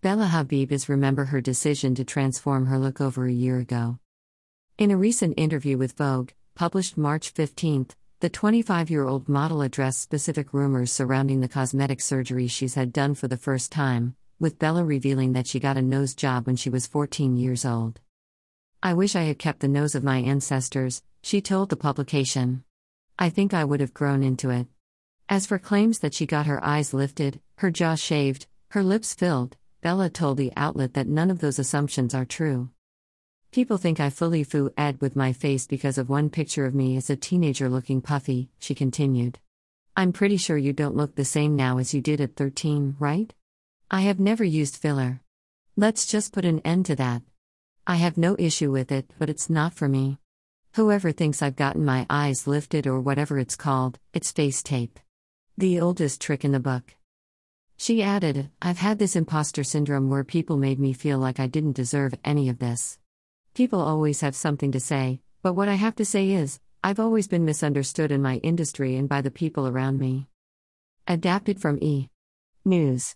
Bella Hadid is remember her decision to transform her look over a year ago. In a recent interview with Vogue, published March 15, the 25 year old model addressed specific rumors surrounding the cosmetic surgery she's had done for the first time, with Bella revealing that she got a nose job when she was 14 years old. I wish I had kept the nose of my ancestors, she told the publication. I think I would have grown into it. As for claims that she got her eyes lifted, her jaw shaved, her lips filled, Bella told the outlet that none of those assumptions are true. People think I fully foo ed with my face because of one picture of me as a teenager looking puffy, she continued. I'm pretty sure you don't look the same now as you did at 13, right? I have never used filler. Let's just put an end to that. I have no issue with it, but it's not for me. Whoever thinks I've gotten my eyes lifted or whatever it's called, it's face tape. The oldest trick in the book. She added, I've had this imposter syndrome where people made me feel like I didn't deserve any of this. People always have something to say, but what I have to say is, I've always been misunderstood in my industry and by the people around me. Adapted from E! News